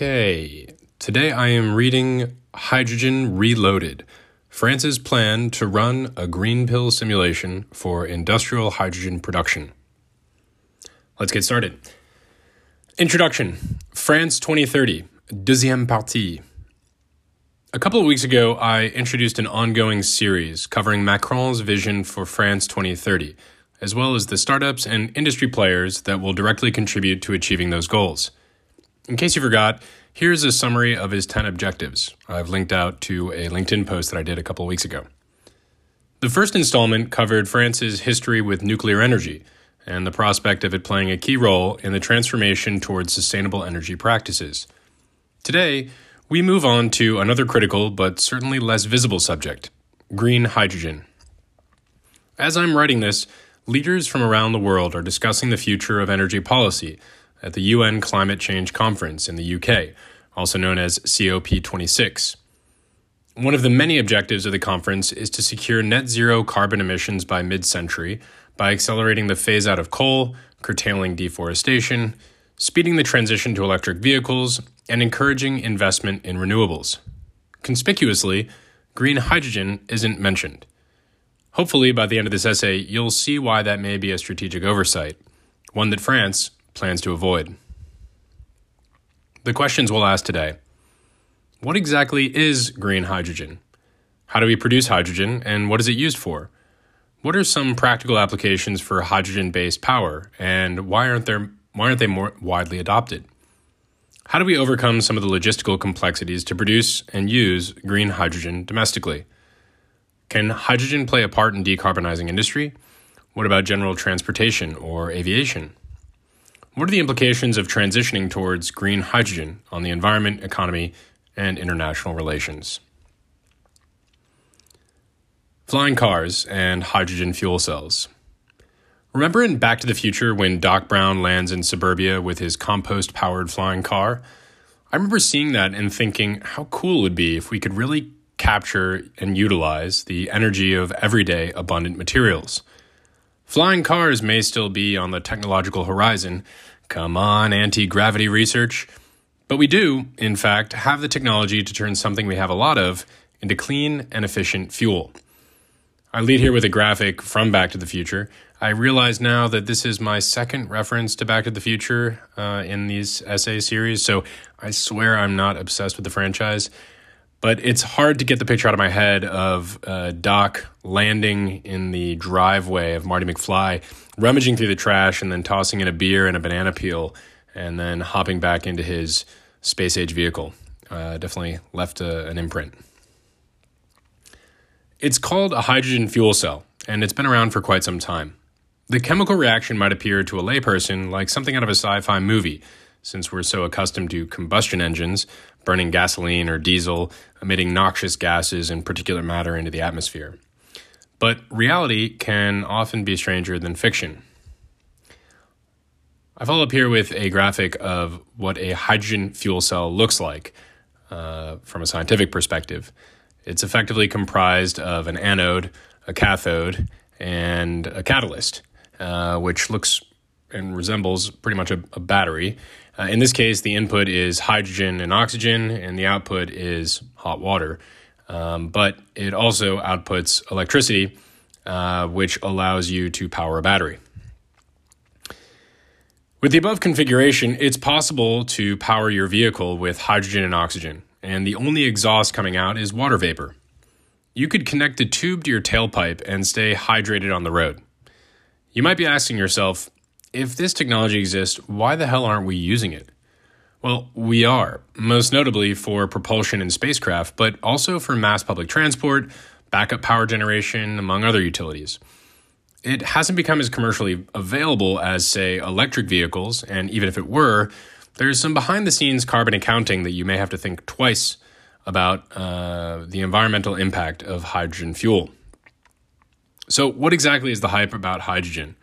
Okay, today I am reading Hydrogen Reloaded France's plan to run a green pill simulation for industrial hydrogen production. Let's get started. Introduction France 2030, deuxième partie. A couple of weeks ago, I introduced an ongoing series covering Macron's vision for France 2030, as well as the startups and industry players that will directly contribute to achieving those goals. In case you forgot, here's a summary of his 10 objectives. I've linked out to a LinkedIn post that I did a couple weeks ago. The first installment covered France's history with nuclear energy and the prospect of it playing a key role in the transformation towards sustainable energy practices. Today, we move on to another critical but certainly less visible subject green hydrogen. As I'm writing this, leaders from around the world are discussing the future of energy policy at the UN Climate Change Conference in the UK, also known as COP26. One of the many objectives of the conference is to secure net zero carbon emissions by mid century by accelerating the phase out of coal, curtailing deforestation, speeding the transition to electric vehicles, and encouraging investment in renewables. Conspicuously, green hydrogen isn't mentioned. Hopefully, by the end of this essay, you'll see why that may be a strategic oversight, one that France, plans to avoid. The questions we'll ask today What exactly is green hydrogen? How do we produce hydrogen, and what is it used for? What are some practical applications for hydrogen based power, and why aren't, there, why aren't they more widely adopted? How do we overcome some of the logistical complexities to produce and use green hydrogen domestically? Can hydrogen play a part in decarbonizing industry? What about general transportation or aviation? What are the implications of transitioning towards green hydrogen on the environment, economy, and international relations? Flying cars and hydrogen fuel cells. Remember in Back to the Future when Doc Brown lands in suburbia with his compost powered flying car? I remember seeing that and thinking how cool it would be if we could really capture and utilize the energy of everyday abundant materials. Flying cars may still be on the technological horizon. Come on, anti gravity research. But we do, in fact, have the technology to turn something we have a lot of into clean and efficient fuel. I lead here with a graphic from Back to the Future. I realize now that this is my second reference to Back to the Future uh, in these essay series, so I swear I'm not obsessed with the franchise. But it's hard to get the picture out of my head of uh, Doc landing in the driveway of Marty McFly, rummaging through the trash and then tossing in a beer and a banana peel, and then hopping back into his space age vehicle. Uh, definitely left a, an imprint. It's called a hydrogen fuel cell, and it's been around for quite some time. The chemical reaction might appear to a layperson like something out of a sci fi movie since we're so accustomed to combustion engines, burning gasoline or diesel, emitting noxious gases and particulate matter into the atmosphere. But reality can often be stranger than fiction. I follow up here with a graphic of what a hydrogen fuel cell looks like uh, from a scientific perspective. It's effectively comprised of an anode, a cathode, and a catalyst, uh, which looks and resembles pretty much a, a battery. Uh, in this case, the input is hydrogen and oxygen, and the output is hot water. Um, but it also outputs electricity, uh, which allows you to power a battery. With the above configuration, it's possible to power your vehicle with hydrogen and oxygen, and the only exhaust coming out is water vapor. You could connect the tube to your tailpipe and stay hydrated on the road. You might be asking yourself, if this technology exists, why the hell aren't we using it? Well, we are, most notably for propulsion in spacecraft, but also for mass public transport, backup power generation, among other utilities. It hasn't become as commercially available as, say, electric vehicles, and even if it were, there's some behind the scenes carbon accounting that you may have to think twice about uh, the environmental impact of hydrogen fuel. So, what exactly is the hype about hydrogen?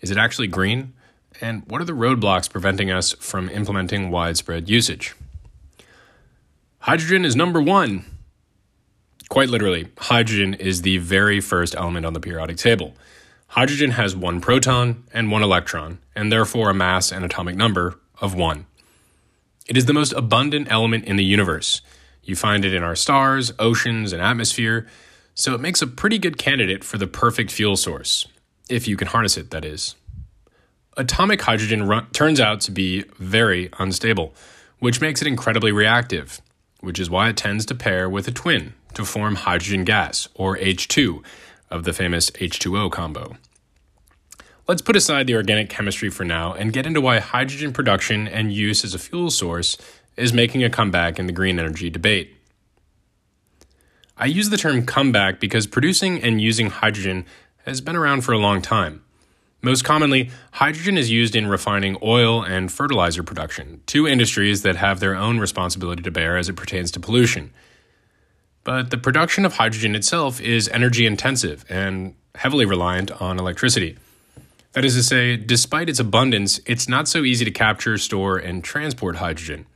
Is it actually green? And what are the roadblocks preventing us from implementing widespread usage? Hydrogen is number one. Quite literally, hydrogen is the very first element on the periodic table. Hydrogen has one proton and one electron, and therefore a mass and atomic number of one. It is the most abundant element in the universe. You find it in our stars, oceans, and atmosphere, so it makes a pretty good candidate for the perfect fuel source, if you can harness it, that is. Atomic hydrogen run- turns out to be very unstable, which makes it incredibly reactive, which is why it tends to pair with a twin to form hydrogen gas, or H2, of the famous H2O combo. Let's put aside the organic chemistry for now and get into why hydrogen production and use as a fuel source is making a comeback in the green energy debate. I use the term comeback because producing and using hydrogen has been around for a long time. Most commonly, hydrogen is used in refining oil and fertilizer production, two industries that have their own responsibility to bear as it pertains to pollution. But the production of hydrogen itself is energy intensive and heavily reliant on electricity. That is to say, despite its abundance, it's not so easy to capture, store, and transport hydrogen.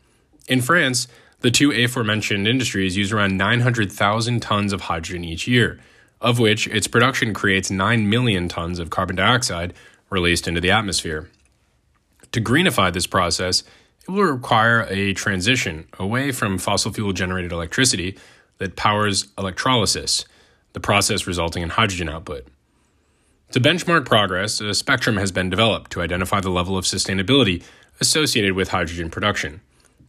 In France, the two aforementioned industries use around 900,000 tons of hydrogen each year, of which its production creates 9 million tons of carbon dioxide released into the atmosphere. To greenify this process, it will require a transition away from fossil fuel generated electricity that powers electrolysis, the process resulting in hydrogen output. To benchmark progress, a spectrum has been developed to identify the level of sustainability associated with hydrogen production.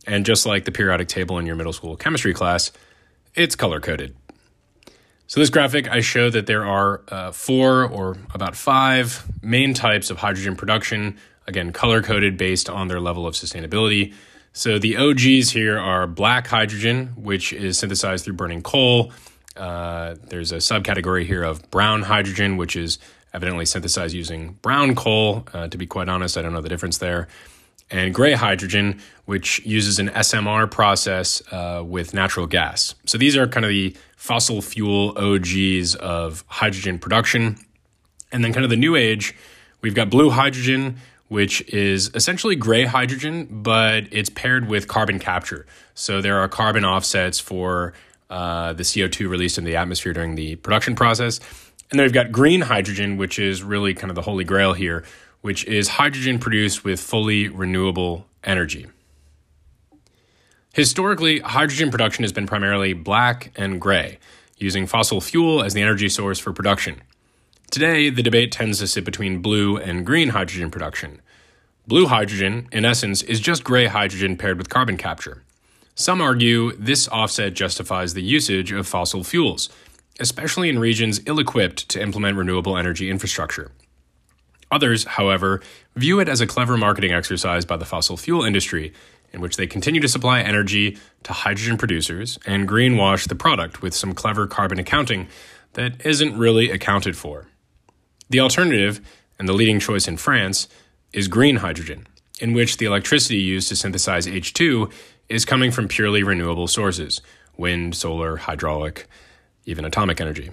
And just like the periodic table in your middle school chemistry class, it's color coded. So, this graphic, I show that there are uh, four or about five main types of hydrogen production, again, color coded based on their level of sustainability. So, the OGs here are black hydrogen, which is synthesized through burning coal. Uh, there's a subcategory here of brown hydrogen, which is evidently synthesized using brown coal. Uh, to be quite honest, I don't know the difference there. And gray hydrogen, which uses an SMR process uh, with natural gas. So these are kind of the fossil fuel OGs of hydrogen production. And then, kind of the new age, we've got blue hydrogen, which is essentially gray hydrogen, but it's paired with carbon capture. So there are carbon offsets for uh, the CO2 released in the atmosphere during the production process. And then we've got green hydrogen, which is really kind of the holy grail here, which is hydrogen produced with fully renewable energy. Historically, hydrogen production has been primarily black and gray, using fossil fuel as the energy source for production. Today, the debate tends to sit between blue and green hydrogen production. Blue hydrogen, in essence, is just gray hydrogen paired with carbon capture. Some argue this offset justifies the usage of fossil fuels, especially in regions ill equipped to implement renewable energy infrastructure. Others, however, view it as a clever marketing exercise by the fossil fuel industry, in which they continue to supply energy to hydrogen producers and greenwash the product with some clever carbon accounting that isn't really accounted for. The alternative, and the leading choice in France, is green hydrogen, in which the electricity used to synthesize H2 is coming from purely renewable sources wind, solar, hydraulic, even atomic energy.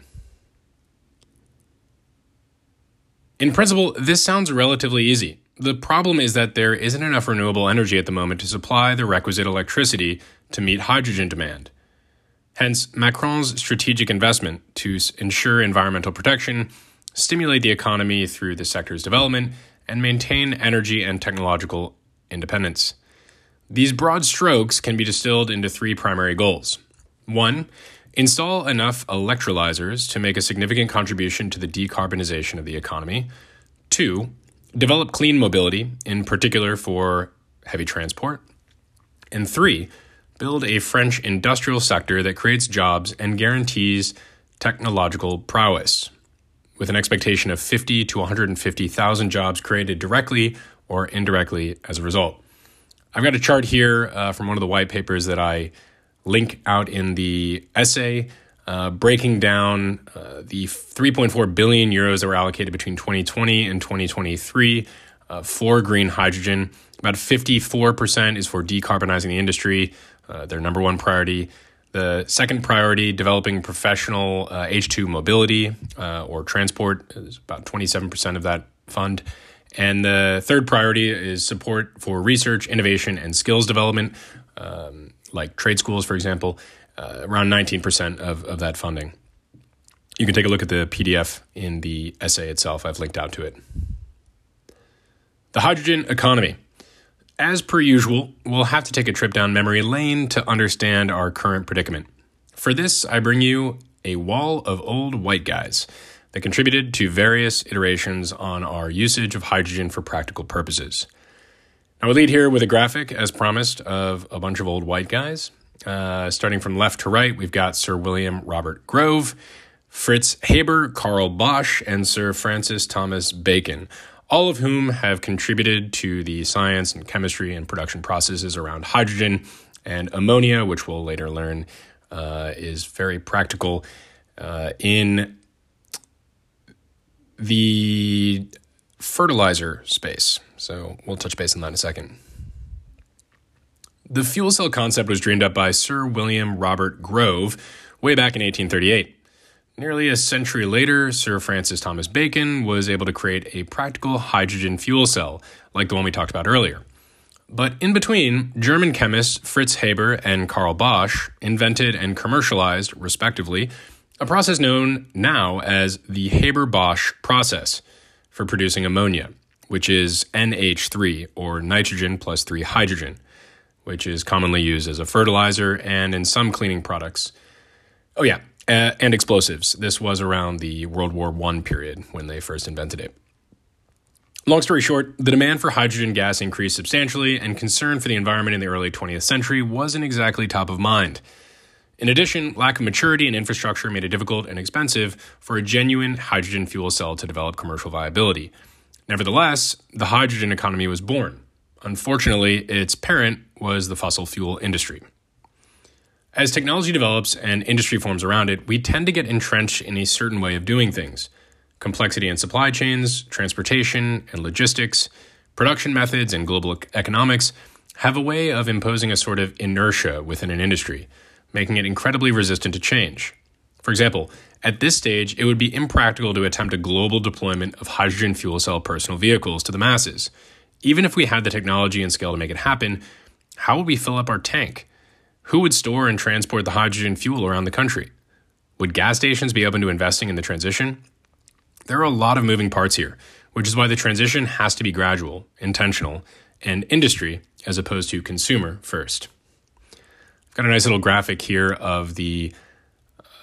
In principle, this sounds relatively easy. The problem is that there isn't enough renewable energy at the moment to supply the requisite electricity to meet hydrogen demand. Hence, Macron's strategic investment to ensure environmental protection, stimulate the economy through the sector's development, and maintain energy and technological independence. These broad strokes can be distilled into three primary goals. One, Install enough electrolyzers to make a significant contribution to the decarbonization of the economy. Two, develop clean mobility, in particular for heavy transport. And three, build a French industrial sector that creates jobs and guarantees technological prowess, with an expectation of 50 to 150,000 jobs created directly or indirectly as a result. I've got a chart here uh, from one of the white papers that I link out in the essay, uh, breaking down uh, the 3.4 billion euros that were allocated between 2020 and 2023 uh, for green hydrogen. About 54% is for decarbonizing the industry, uh, their number one priority. The second priority, developing professional H2 uh, mobility uh, or transport, is about 27% of that fund. And the third priority is support for research, innovation, and skills development. Um, like trade schools, for example, uh, around 19% of, of that funding. You can take a look at the PDF in the essay itself. I've linked out to it. The hydrogen economy. As per usual, we'll have to take a trip down memory lane to understand our current predicament. For this, I bring you a wall of old white guys that contributed to various iterations on our usage of hydrogen for practical purposes. Now, we lead here with a graphic, as promised, of a bunch of old white guys. Uh, starting from left to right, we've got Sir William Robert Grove, Fritz Haber, Carl Bosch, and Sir Francis Thomas Bacon, all of whom have contributed to the science and chemistry and production processes around hydrogen and ammonia, which we'll later learn uh, is very practical uh, in the fertilizer space. So we'll touch base on that in a second. The fuel cell concept was dreamed up by Sir William Robert Grove way back in 1838. Nearly a century later, Sir Francis Thomas Bacon was able to create a practical hydrogen fuel cell, like the one we talked about earlier. But in between, German chemists Fritz Haber and Carl Bosch invented and commercialized, respectively, a process known now as the Haber Bosch process for producing ammonia, which is NH3, or nitrogen plus 3 hydrogen, which is commonly used as a fertilizer and in some cleaning products. Oh, yeah, uh, and explosives. This was around the World War I period when they first invented it. Long story short, the demand for hydrogen gas increased substantially, and concern for the environment in the early 20th century wasn't exactly top of mind. In addition, lack of maturity and infrastructure made it difficult and expensive for a genuine hydrogen fuel cell to develop commercial viability. Nevertheless, the hydrogen economy was born. Unfortunately, its parent was the fossil fuel industry. As technology develops and industry forms around it, we tend to get entrenched in a certain way of doing things. Complexity in supply chains, transportation, and logistics, production methods, and global economics have a way of imposing a sort of inertia within an industry, making it incredibly resistant to change. For example, at this stage, it would be impractical to attempt a global deployment of hydrogen fuel cell personal vehicles to the masses. Even if we had the technology and scale to make it happen, how would we fill up our tank? Who would store and transport the hydrogen fuel around the country? Would gas stations be open to investing in the transition? There are a lot of moving parts here, which is why the transition has to be gradual, intentional, and industry as opposed to consumer first. Got a nice little graphic here of the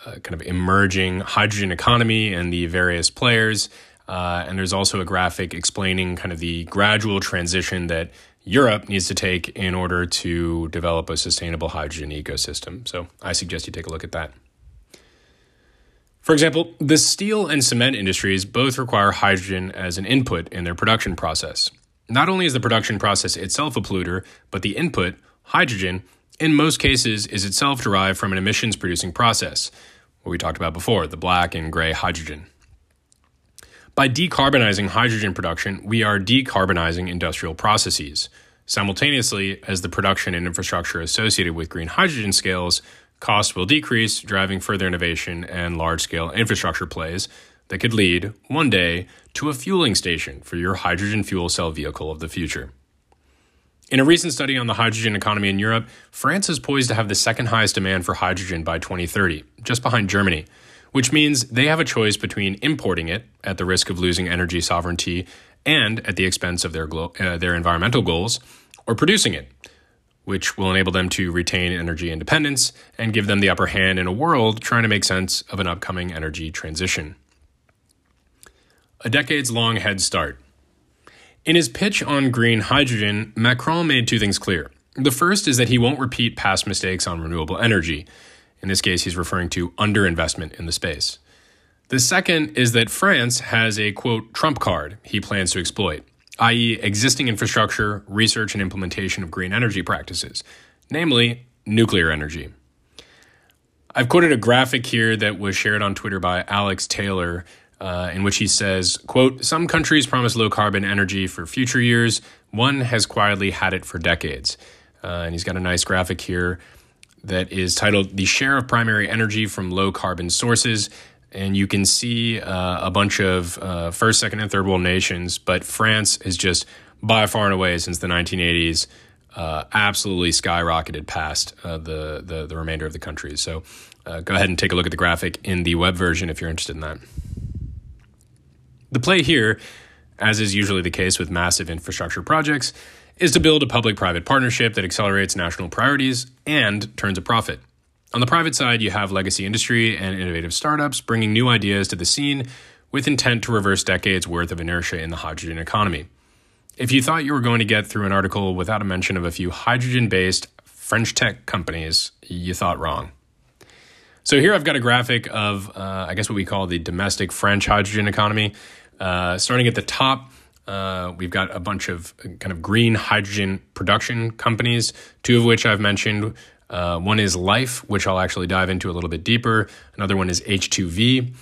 uh, kind of emerging hydrogen economy and the various players. Uh, and there's also a graphic explaining kind of the gradual transition that Europe needs to take in order to develop a sustainable hydrogen ecosystem. So I suggest you take a look at that. For example, the steel and cement industries both require hydrogen as an input in their production process. Not only is the production process itself a polluter, but the input, hydrogen, in most cases is itself derived from an emissions producing process, what we talked about before, the black and gray hydrogen. By decarbonizing hydrogen production, we are decarbonizing industrial processes. Simultaneously, as the production and infrastructure associated with green hydrogen scales, costs will decrease, driving further innovation and large scale infrastructure plays that could lead, one day, to a fueling station for your hydrogen fuel cell vehicle of the future. In a recent study on the hydrogen economy in Europe, France is poised to have the second highest demand for hydrogen by 2030, just behind Germany which means they have a choice between importing it at the risk of losing energy sovereignty and at the expense of their, glo- uh, their environmental goals, or producing it, which will enable them to retain energy independence and give them the upper hand in a world trying to make sense of an upcoming energy transition. A decades long head start. In his pitch on green hydrogen, Macron made two things clear. The first is that he won't repeat past mistakes on renewable energy. In this case, he's referring to underinvestment in the space. The second is that France has a quote trump card he plans to exploit, i.e., existing infrastructure, research, and implementation of green energy practices, namely nuclear energy. I've quoted a graphic here that was shared on Twitter by Alex Taylor, uh, in which he says, quote, Some countries promise low carbon energy for future years. One has quietly had it for decades. Uh, and he's got a nice graphic here that is titled The Share of Primary Energy from Low Carbon Sources. And you can see uh, a bunch of uh, first, second, and third world nations, but France is just by far and away since the 1980s uh, absolutely skyrocketed past uh, the, the, the remainder of the countries. So uh, go ahead and take a look at the graphic in the web version if you're interested in that. The play here, as is usually the case with massive infrastructure projects, is to build a public private partnership that accelerates national priorities and turns a profit. On the private side, you have legacy industry and innovative startups bringing new ideas to the scene with intent to reverse decades worth of inertia in the hydrogen economy. If you thought you were going to get through an article without a mention of a few hydrogen based French tech companies, you thought wrong. So here I've got a graphic of, uh, I guess, what we call the domestic French hydrogen economy. Uh, starting at the top, uh, we've got a bunch of kind of green hydrogen production companies, two of which I've mentioned. Uh, one is Lhyfe, which I'll actually dive into a little bit deeper. Another one is H2V.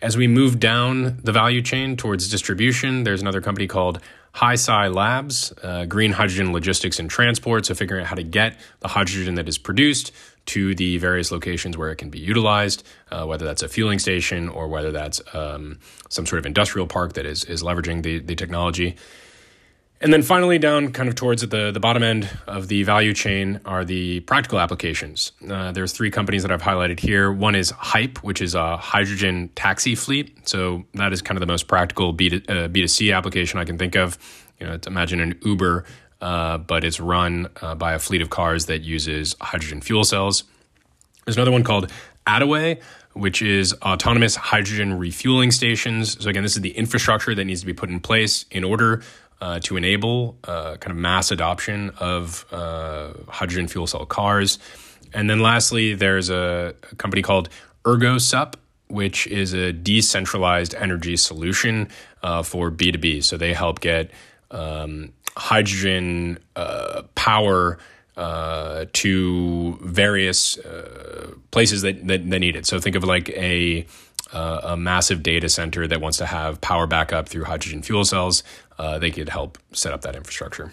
As we move down the value chain towards distribution, there's another company called High HySiLabs, uh, green hydrogen logistics and transport. So, figuring out how to get the hydrogen that is produced to the various locations where it can be utilized, uh, whether that's a fueling station or whether that's um, some sort of industrial park that is, is leveraging the, the technology. And then finally, down kind of towards the, the bottom end of the value chain are the practical applications. Uh, there's three companies that I've highlighted here. One is Hype, which is a hydrogen taxi fleet. So that is kind of the most practical B to, uh, B2C application I can think of. You know, imagine an Uber, uh, but it's run uh, by a fleet of cars that uses hydrogen fuel cells. There's another one called Atawey, which is autonomous hydrogen refueling stations. So again, this is the infrastructure that needs to be put in place in order uh, to enable uh, kind of mass adoption of uh, hydrogen fuel cell cars. And then lastly, there's a, a company called ErgoSup, which is a decentralized energy solution uh, for B2B. So they help get um, hydrogen uh, power uh, to various uh, places that, that, that need it. So think of like a uh, a massive data center that wants to have power backup through hydrogen fuel cells. Uh, they could help set up that infrastructure.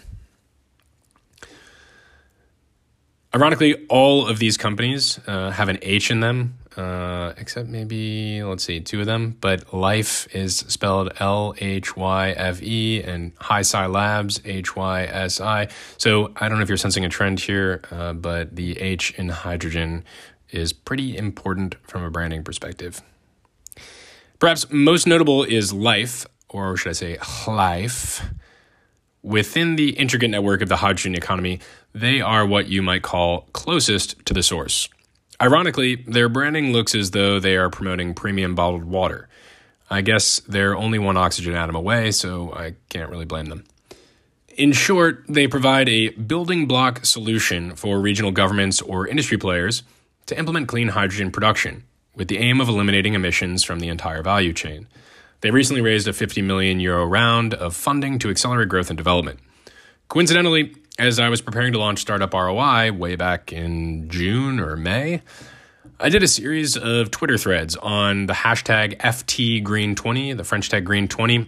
Ironically, all of these companies uh, have an H in them, uh, except maybe, let's see, two of them. But Lhyfe is spelled L H Y F E and HySiLabs, H Y S I. So I don't know if you're sensing a trend here, uh, but the H in hydrogen is pretty important from a branding perspective. Perhaps most notable is Lhyfe, or should I say Lhyfe. Within the intricate network of the hydrogen economy, they are what you might call closest to the source. Ironically, their branding looks as though they are promoting premium bottled water. I guess they're only one oxygen atom away, so I can't really blame them. In short, they provide a building block solution for regional governments or industry players to implement clean hydrogen production with the aim of eliminating emissions from the entire value chain. They recently raised a 50 million euro round of funding to accelerate growth and development. Coincidentally, as I was preparing to launch Startup ROI way back in June or May, I did a series of Twitter threads on the hashtag FTGreen20, the French tech Green20,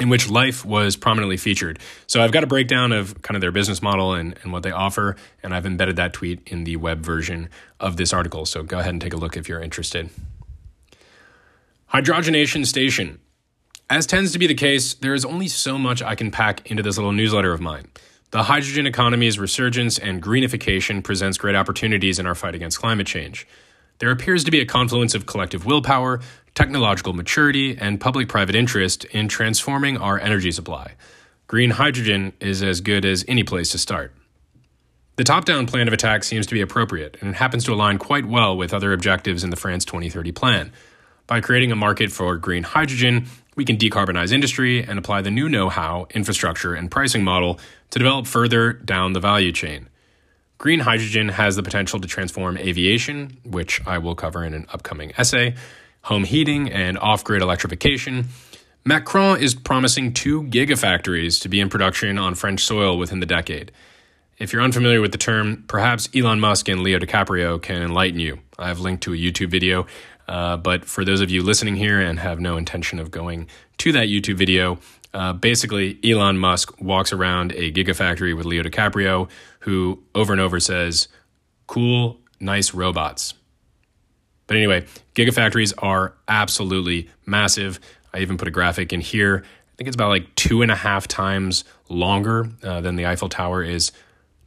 in which Lhyfe was prominently featured. So I've got a breakdown of kind of their business model and, and what they offer, and I've embedded that tweet in the web version of this article. So go ahead and take a look if you're interested. Hydrogenation Station. As tends to be the case, there is only so much I can pack into this little newsletter of mine. The hydrogen economy's resurgence and greenification presents great opportunities in our fight against climate change. There appears to be a confluence of collective willpower, technological maturity, and public private interest in transforming our energy supply. Green hydrogen is as good as any place to start. The top down plan of attack seems to be appropriate, and it happens to align quite well with other objectives in the France 2030 plan. By creating a market for green hydrogen, we can decarbonize industry and apply the new know how, infrastructure, and pricing model to develop further down the value chain. Green hydrogen has the potential to transform aviation, which I will cover in an upcoming essay, home heating, and off grid electrification. Macron is promising two gigafactories to be in production on French soil within the decade. If you're unfamiliar with the term, perhaps Elon Musk and Leo DiCaprio can enlighten you. I've linked to a YouTube video uh, but for those of you listening here and have no intention of going to that YouTube video, uh, basically, Elon Musk walks around a gigafactory with Leo DiCaprio, who over and over says, cool, nice robots. But anyway, gigafactories are absolutely massive. I even put a graphic in here. I think it's about like two and a half times longer uh, than the Eiffel Tower is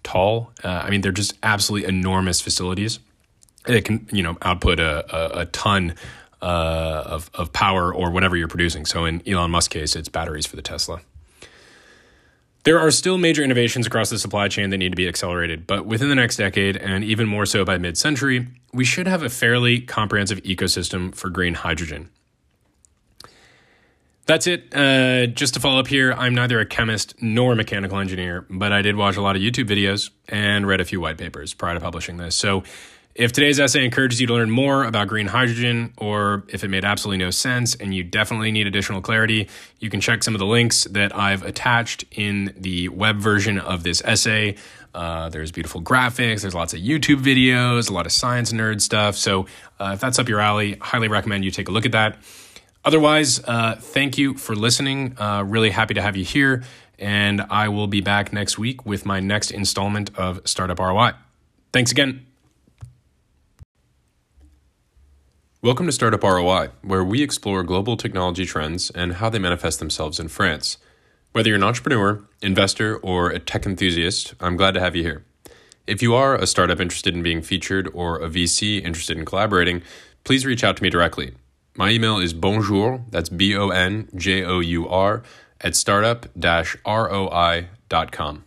tall. Uh, I mean, they're just absolutely enormous facilities it can you know output a, a, a ton uh, of, of power or whatever you're producing. So in Elon Musk's case, it's batteries for the Tesla. There are still major innovations across the supply chain that need to be accelerated, but within the next decade, and even more so by mid century, we should have a fairly comprehensive ecosystem for green hydrogen. That's it. Uh, just to follow up here, I'm neither a chemist nor a mechanical engineer, but I did watch a lot of YouTube videos and read a few white papers prior to publishing this. So if today's essay encourages you to learn more about green hydrogen, or if it made absolutely no sense and you definitely need additional clarity, you can check some of the links that I've attached in the web version of this essay. Uh, there's beautiful graphics, there's lots of YouTube videos, a lot of science nerd stuff. So uh, if that's up your alley, highly recommend you take a look at that. Otherwise, uh, thank you for listening. Uh, really happy to have you here. And I will be back next week with my next installment of Startup ROI. Thanks again. Welcome to Startup ROI, where we explore global technology trends and how they manifest themselves in France. Whether you're an entrepreneur, investor, or a tech enthusiast, I'm glad to have you here. If you are a startup interested in being featured or a VC interested in collaborating, please reach out to me directly. My email is bonjour, that's B O N J O U R, at startup roi.com.